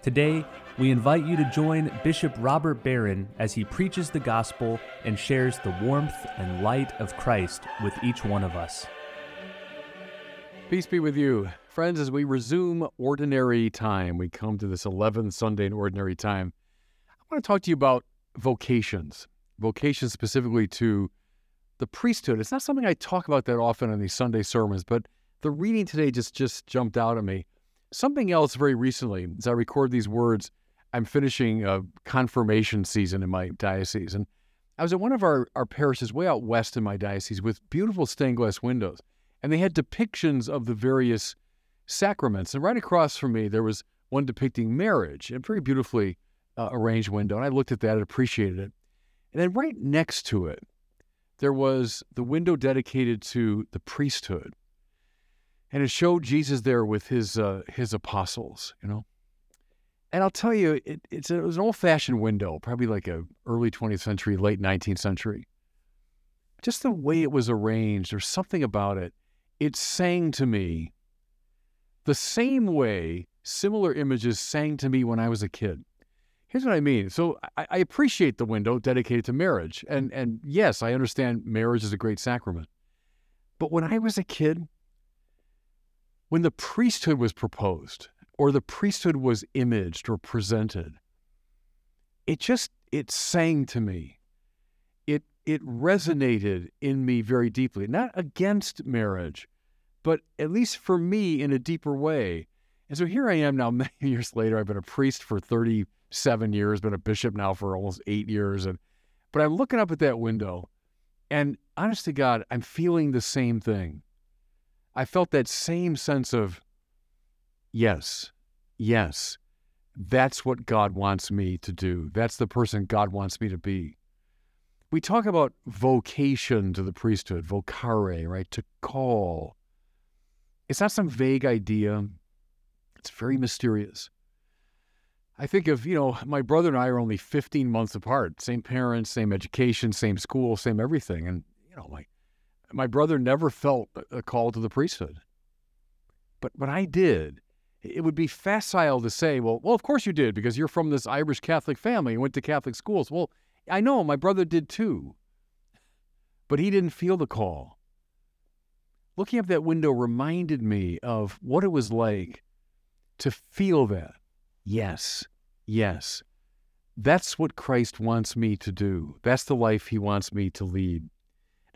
Today, we invite you to join Bishop Robert Barron as he preaches the gospel and shares the warmth and light of Christ with each one of us. Peace be with you. Friends, as we resume ordinary time, we come to this 11th Sunday in ordinary time. I want to talk to you about vocations, vocations specifically to the priesthood. It's not something I talk about that often in these Sunday sermons, but the reading today just just jumped out at me. Something else very recently, as I record these words, I'm finishing a confirmation season in my diocese. And I was at one of our, our parishes way out west in my diocese with beautiful stained glass windows. And they had depictions of the various sacraments. And right across from me, there was one depicting marriage, a very beautifully uh, arranged window. And I looked at that and appreciated it. And then right next to it, there was the window dedicated to the priesthood. And it showed Jesus there with his uh, his apostles, you know. And I'll tell you, it, it's a, it was an old fashioned window, probably like a early 20th century, late 19th century. Just the way it was arranged, there's something about it. It sang to me the same way similar images sang to me when I was a kid. Here's what I mean. So I, I appreciate the window dedicated to marriage. And, and yes, I understand marriage is a great sacrament. But when I was a kid, when the priesthood was proposed, or the priesthood was imaged or presented, it just it sang to me. It it resonated in me very deeply. Not against marriage, but at least for me in a deeper way. And so here I am now, many years later. I've been a priest for 37 years, been a bishop now for almost eight years. And but I'm looking up at that window, and honest to God, I'm feeling the same thing. I felt that same sense of Yes, yes, that's what God wants me to do. That's the person God wants me to be. We talk about vocation to the priesthood, vocare, right? To call. It's not some vague idea, it's very mysterious. I think of, you know, my brother and I are only 15 months apart, same parents, same education, same school, same everything. And, you know, my, my brother never felt a call to the priesthood. But, but I did it would be facile to say, well, well, of course you did because you're from this Irish Catholic family and went to Catholic schools. Well, I know my brother did too, but he didn't feel the call. Looking up that window reminded me of what it was like to feel that. Yes, yes, that's what Christ wants me to do. That's the life he wants me to lead.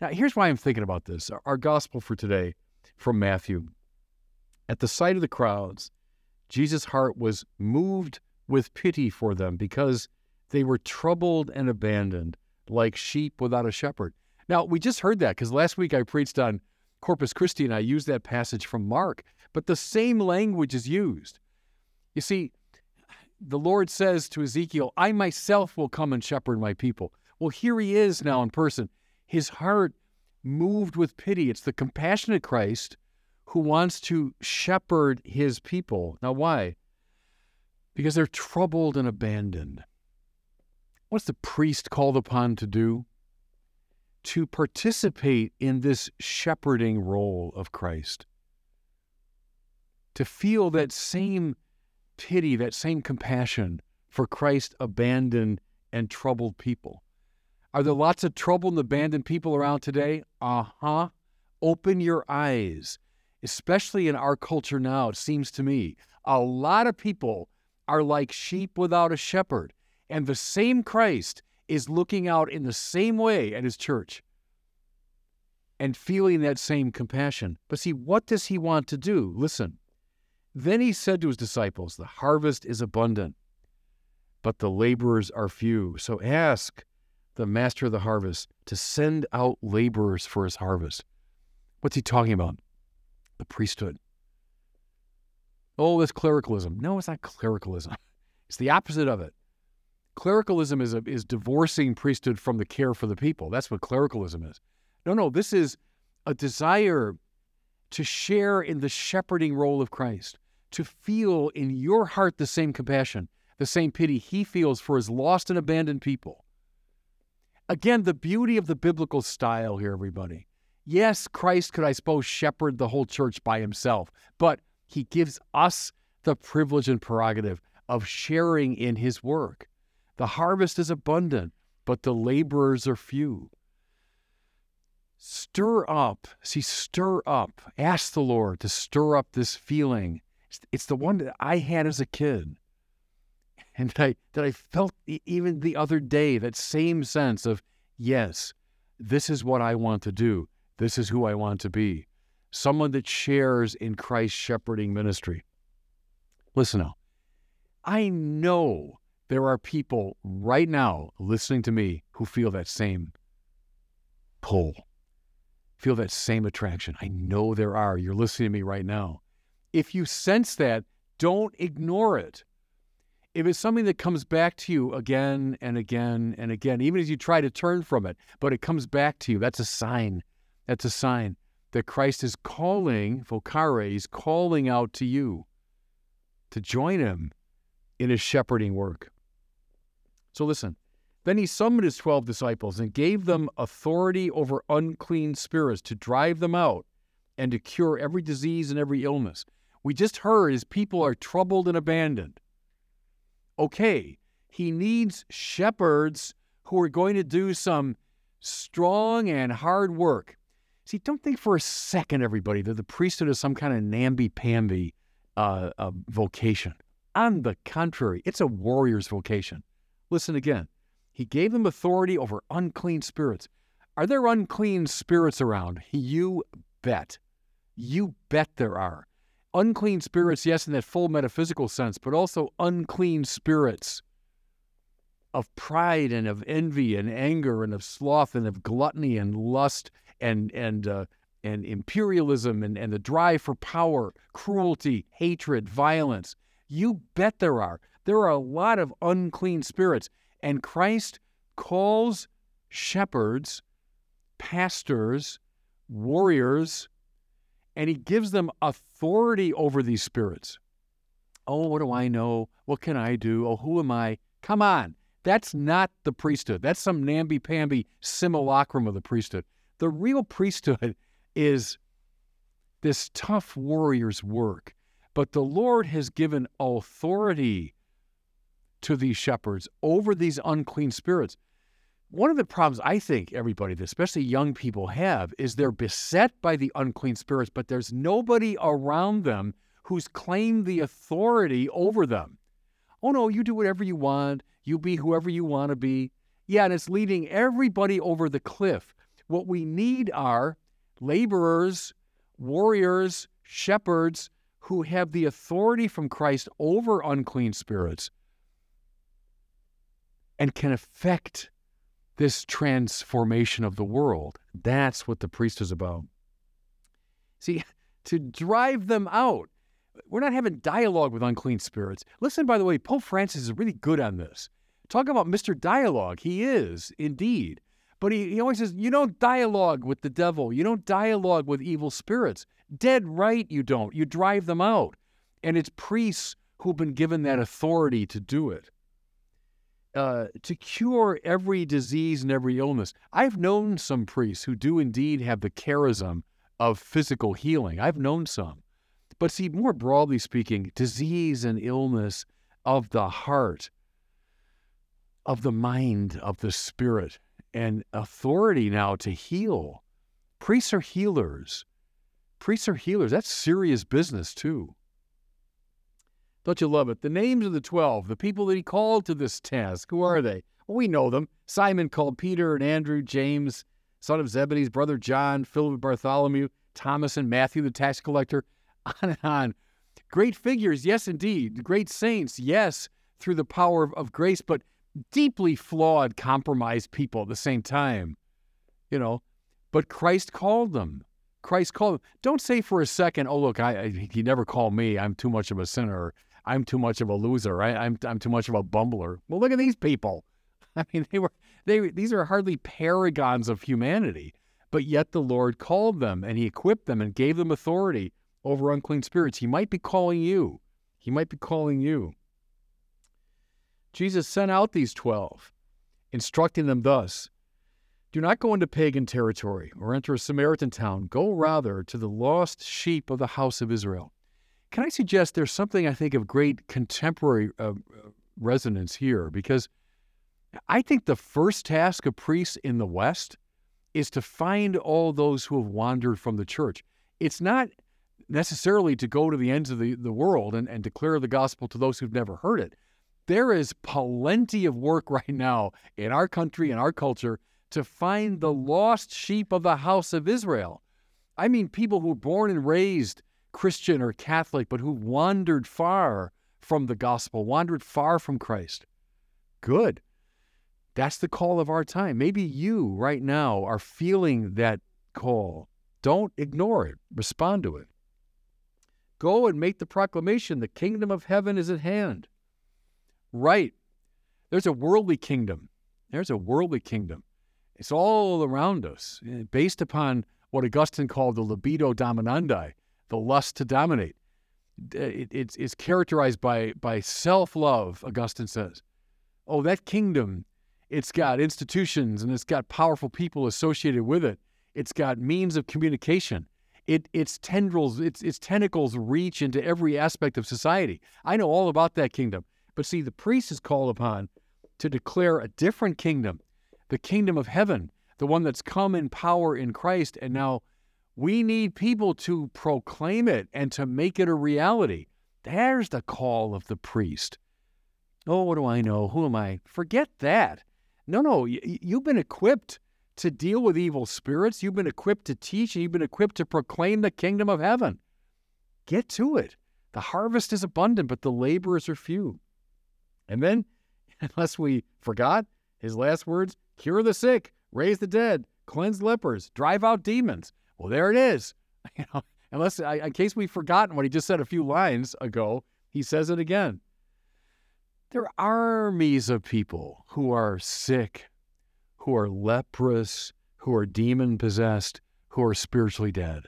Now, here's why I'm thinking about this. Our gospel for today from Matthew at the sight of the crowds, Jesus' heart was moved with pity for them because they were troubled and abandoned like sheep without a shepherd. Now, we just heard that because last week I preached on Corpus Christi and I used that passage from Mark, but the same language is used. You see, the Lord says to Ezekiel, I myself will come and shepherd my people. Well, here he is now in person. His heart moved with pity. It's the compassionate Christ who wants to shepherd his people. Now, why? Because they're troubled and abandoned. What's the priest called upon to do? To participate in this shepherding role of Christ. To feel that same pity, that same compassion for Christ abandoned and troubled people. Are there lots of troubled and abandoned people around today? Uh huh. Open your eyes especially in our culture now, it seems to me, a lot of people are like sheep without a shepherd. And the same Christ is looking out in the same way at his church and feeling that same compassion. But see, what does he want to do? Listen. Then he said to his disciples, The harvest is abundant, but the laborers are few. So ask the master of the harvest to send out laborers for his harvest. What's he talking about? the priesthood. Oh, this clericalism. No, it's not clericalism. It's the opposite of it. Clericalism is, a, is divorcing priesthood from the care for the people. That's what clericalism is. No, no, this is a desire to share in the shepherding role of Christ, to feel in your heart the same compassion, the same pity he feels for his lost and abandoned people. Again, the beauty of the biblical style here, everybody. Yes, Christ could, I suppose, shepherd the whole church by himself, but he gives us the privilege and prerogative of sharing in his work. The harvest is abundant, but the laborers are few. Stir up, see, stir up. Ask the Lord to stir up this feeling. It's the one that I had as a kid. And that I, that I felt even the other day, that same sense of, yes, this is what I want to do. This is who I want to be. Someone that shares in Christ's shepherding ministry. Listen now. I know there are people right now listening to me who feel that same pull, feel that same attraction. I know there are. You're listening to me right now. If you sense that, don't ignore it. If it's something that comes back to you again and again and again, even as you try to turn from it, but it comes back to you, that's a sign. That's a sign that Christ is calling, vocare, he's calling out to you to join him in his shepherding work. So listen. Then he summoned his 12 disciples and gave them authority over unclean spirits to drive them out and to cure every disease and every illness. We just heard his people are troubled and abandoned. Okay, he needs shepherds who are going to do some strong and hard work. See, don't think for a second, everybody, that the priesthood is some kind of namby-pamby uh, uh, vocation. On the contrary, it's a warrior's vocation. Listen again. He gave them authority over unclean spirits. Are there unclean spirits around? You bet. You bet there are. Unclean spirits, yes, in that full metaphysical sense, but also unclean spirits of pride and of envy and anger and of sloth and of gluttony and lust and and uh, and imperialism and, and the drive for power, cruelty, hatred, violence. You bet there are. There are a lot of unclean spirits. And Christ calls shepherds, pastors, warriors, and he gives them authority over these spirits. Oh, what do I know? What can I do? Oh, who am I? Come on. That's not the priesthood. That's some namby pamby simulacrum of the priesthood. The real priesthood is this tough warrior's work. But the Lord has given authority to these shepherds over these unclean spirits. One of the problems I think everybody, especially young people, have is they're beset by the unclean spirits, but there's nobody around them who's claimed the authority over them. Oh no, you do whatever you want, you be whoever you want to be. Yeah, and it's leading everybody over the cliff. What we need are laborers, warriors, shepherds who have the authority from Christ over unclean spirits and can affect this transformation of the world. That's what the priest is about. See, to drive them out. We're not having dialogue with unclean spirits. Listen, by the way, Pope Francis is really good on this. Talk about Mr. Dialogue. He is, indeed. But he, he always says, you don't dialogue with the devil. You don't dialogue with evil spirits. Dead right, you don't. You drive them out. And it's priests who've been given that authority to do it. Uh, to cure every disease and every illness. I've known some priests who do indeed have the charism of physical healing. I've known some. But see, more broadly speaking, disease and illness of the heart, of the mind, of the spirit, and authority now to heal. Priests are healers. Priests are healers. That's serious business, too. Don't you love it? The names of the 12, the people that he called to this task, who are they? Well, we know them. Simon called Peter and Andrew, James, son of Zebedee's brother John, Philip Bartholomew, Thomas and Matthew, the tax collector, on and on. Great figures, yes, indeed. Great saints, yes, through the power of, of grace, but deeply flawed, compromised people at the same time. You know, but Christ called them. Christ called them. Don't say for a second, "Oh, look, I, I he never called me. I'm too much of a sinner. I'm too much of a loser. Right? I'm I'm too much of a bumbler. Well, look at these people. I mean, they were they these are hardly paragons of humanity, but yet the Lord called them and He equipped them and gave them authority over unclean spirits. He might be calling you. He might be calling you. Jesus sent out these twelve, instructing them thus. Do not go into pagan territory or enter a Samaritan town. Go rather to the lost sheep of the house of Israel. Can I suggest there's something I think of great contemporary uh, resonance here? Because I think the first task of priests in the West is to find all those who have wandered from the church. It's not necessarily to go to the ends of the, the world and, and declare the gospel to those who've never heard it. There is plenty of work right now in our country and our culture to find the lost sheep of the house of Israel. I mean, people who were born and raised Christian or Catholic, but who wandered far from the gospel, wandered far from Christ. Good. That's the call of our time. Maybe you right now are feeling that call. Don't ignore it, respond to it. Go and make the proclamation the kingdom of heaven is at hand. Right. There's a worldly kingdom. There's a worldly kingdom. It's all around us, eh, based upon what Augustine called the libido dominandi, the lust to dominate. Uh, it, it's, it's characterized by, by self love, Augustine says. Oh, that kingdom, it's got institutions and it's got powerful people associated with it. It's got means of communication. It, its tendrils, its, its tentacles reach into every aspect of society. I know all about that kingdom. But see, the priest is called upon to declare a different kingdom, the kingdom of heaven, the one that's come in power in Christ. And now we need people to proclaim it and to make it a reality. There's the call of the priest. Oh, what do I know? Who am I? Forget that. No, no, you've been equipped to deal with evil spirits. You've been equipped to teach, you've been equipped to proclaim the kingdom of heaven. Get to it. The harvest is abundant, but the laborers are few. And then, unless we forgot, his last words cure the sick, raise the dead, cleanse lepers, drive out demons. Well, there it is. You know, unless, in case we've forgotten what he just said a few lines ago, he says it again. There are armies of people who are sick, who are leprous, who are demon possessed, who are spiritually dead.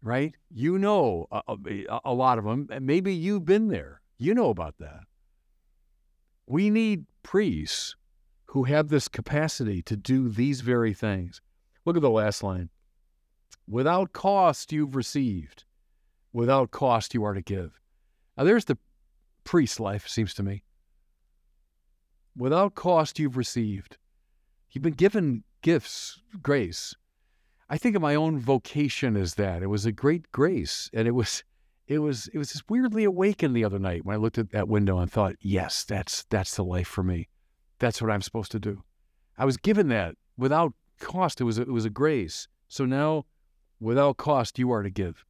Right? You know a, a, a lot of them. Maybe you've been there. You know about that. We need priests who have this capacity to do these very things. Look at the last line. Without cost you've received, without cost you are to give. Now there's the priest's life, seems to me. Without cost you've received. You've been given gifts, grace. I think of my own vocation as that. It was a great grace, and it was it was it was just weirdly awakened the other night when I looked at that window and thought, yes, that's that's the life for me. That's what I'm supposed to do. I was given that without cost. It was a, it was a grace. So now without cost you are to give.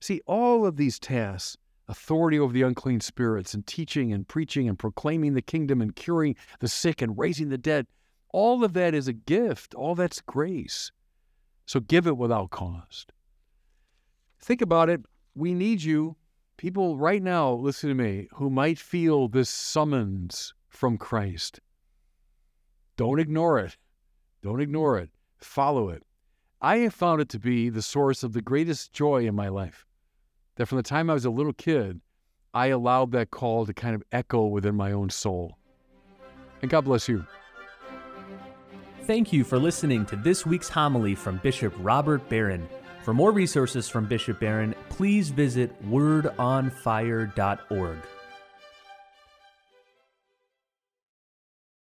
See, all of these tasks authority over the unclean spirits and teaching and preaching and proclaiming the kingdom and curing the sick and raising the dead all of that is a gift, all that's grace. So give it without cost. Think about it. We need you, people right now, listen to me, who might feel this summons from Christ. Don't ignore it. Don't ignore it. Follow it. I have found it to be the source of the greatest joy in my life. That from the time I was a little kid, I allowed that call to kind of echo within my own soul. And God bless you. Thank you for listening to this week's homily from Bishop Robert Barron. For more resources from Bishop Barron, please visit wordonfire.org.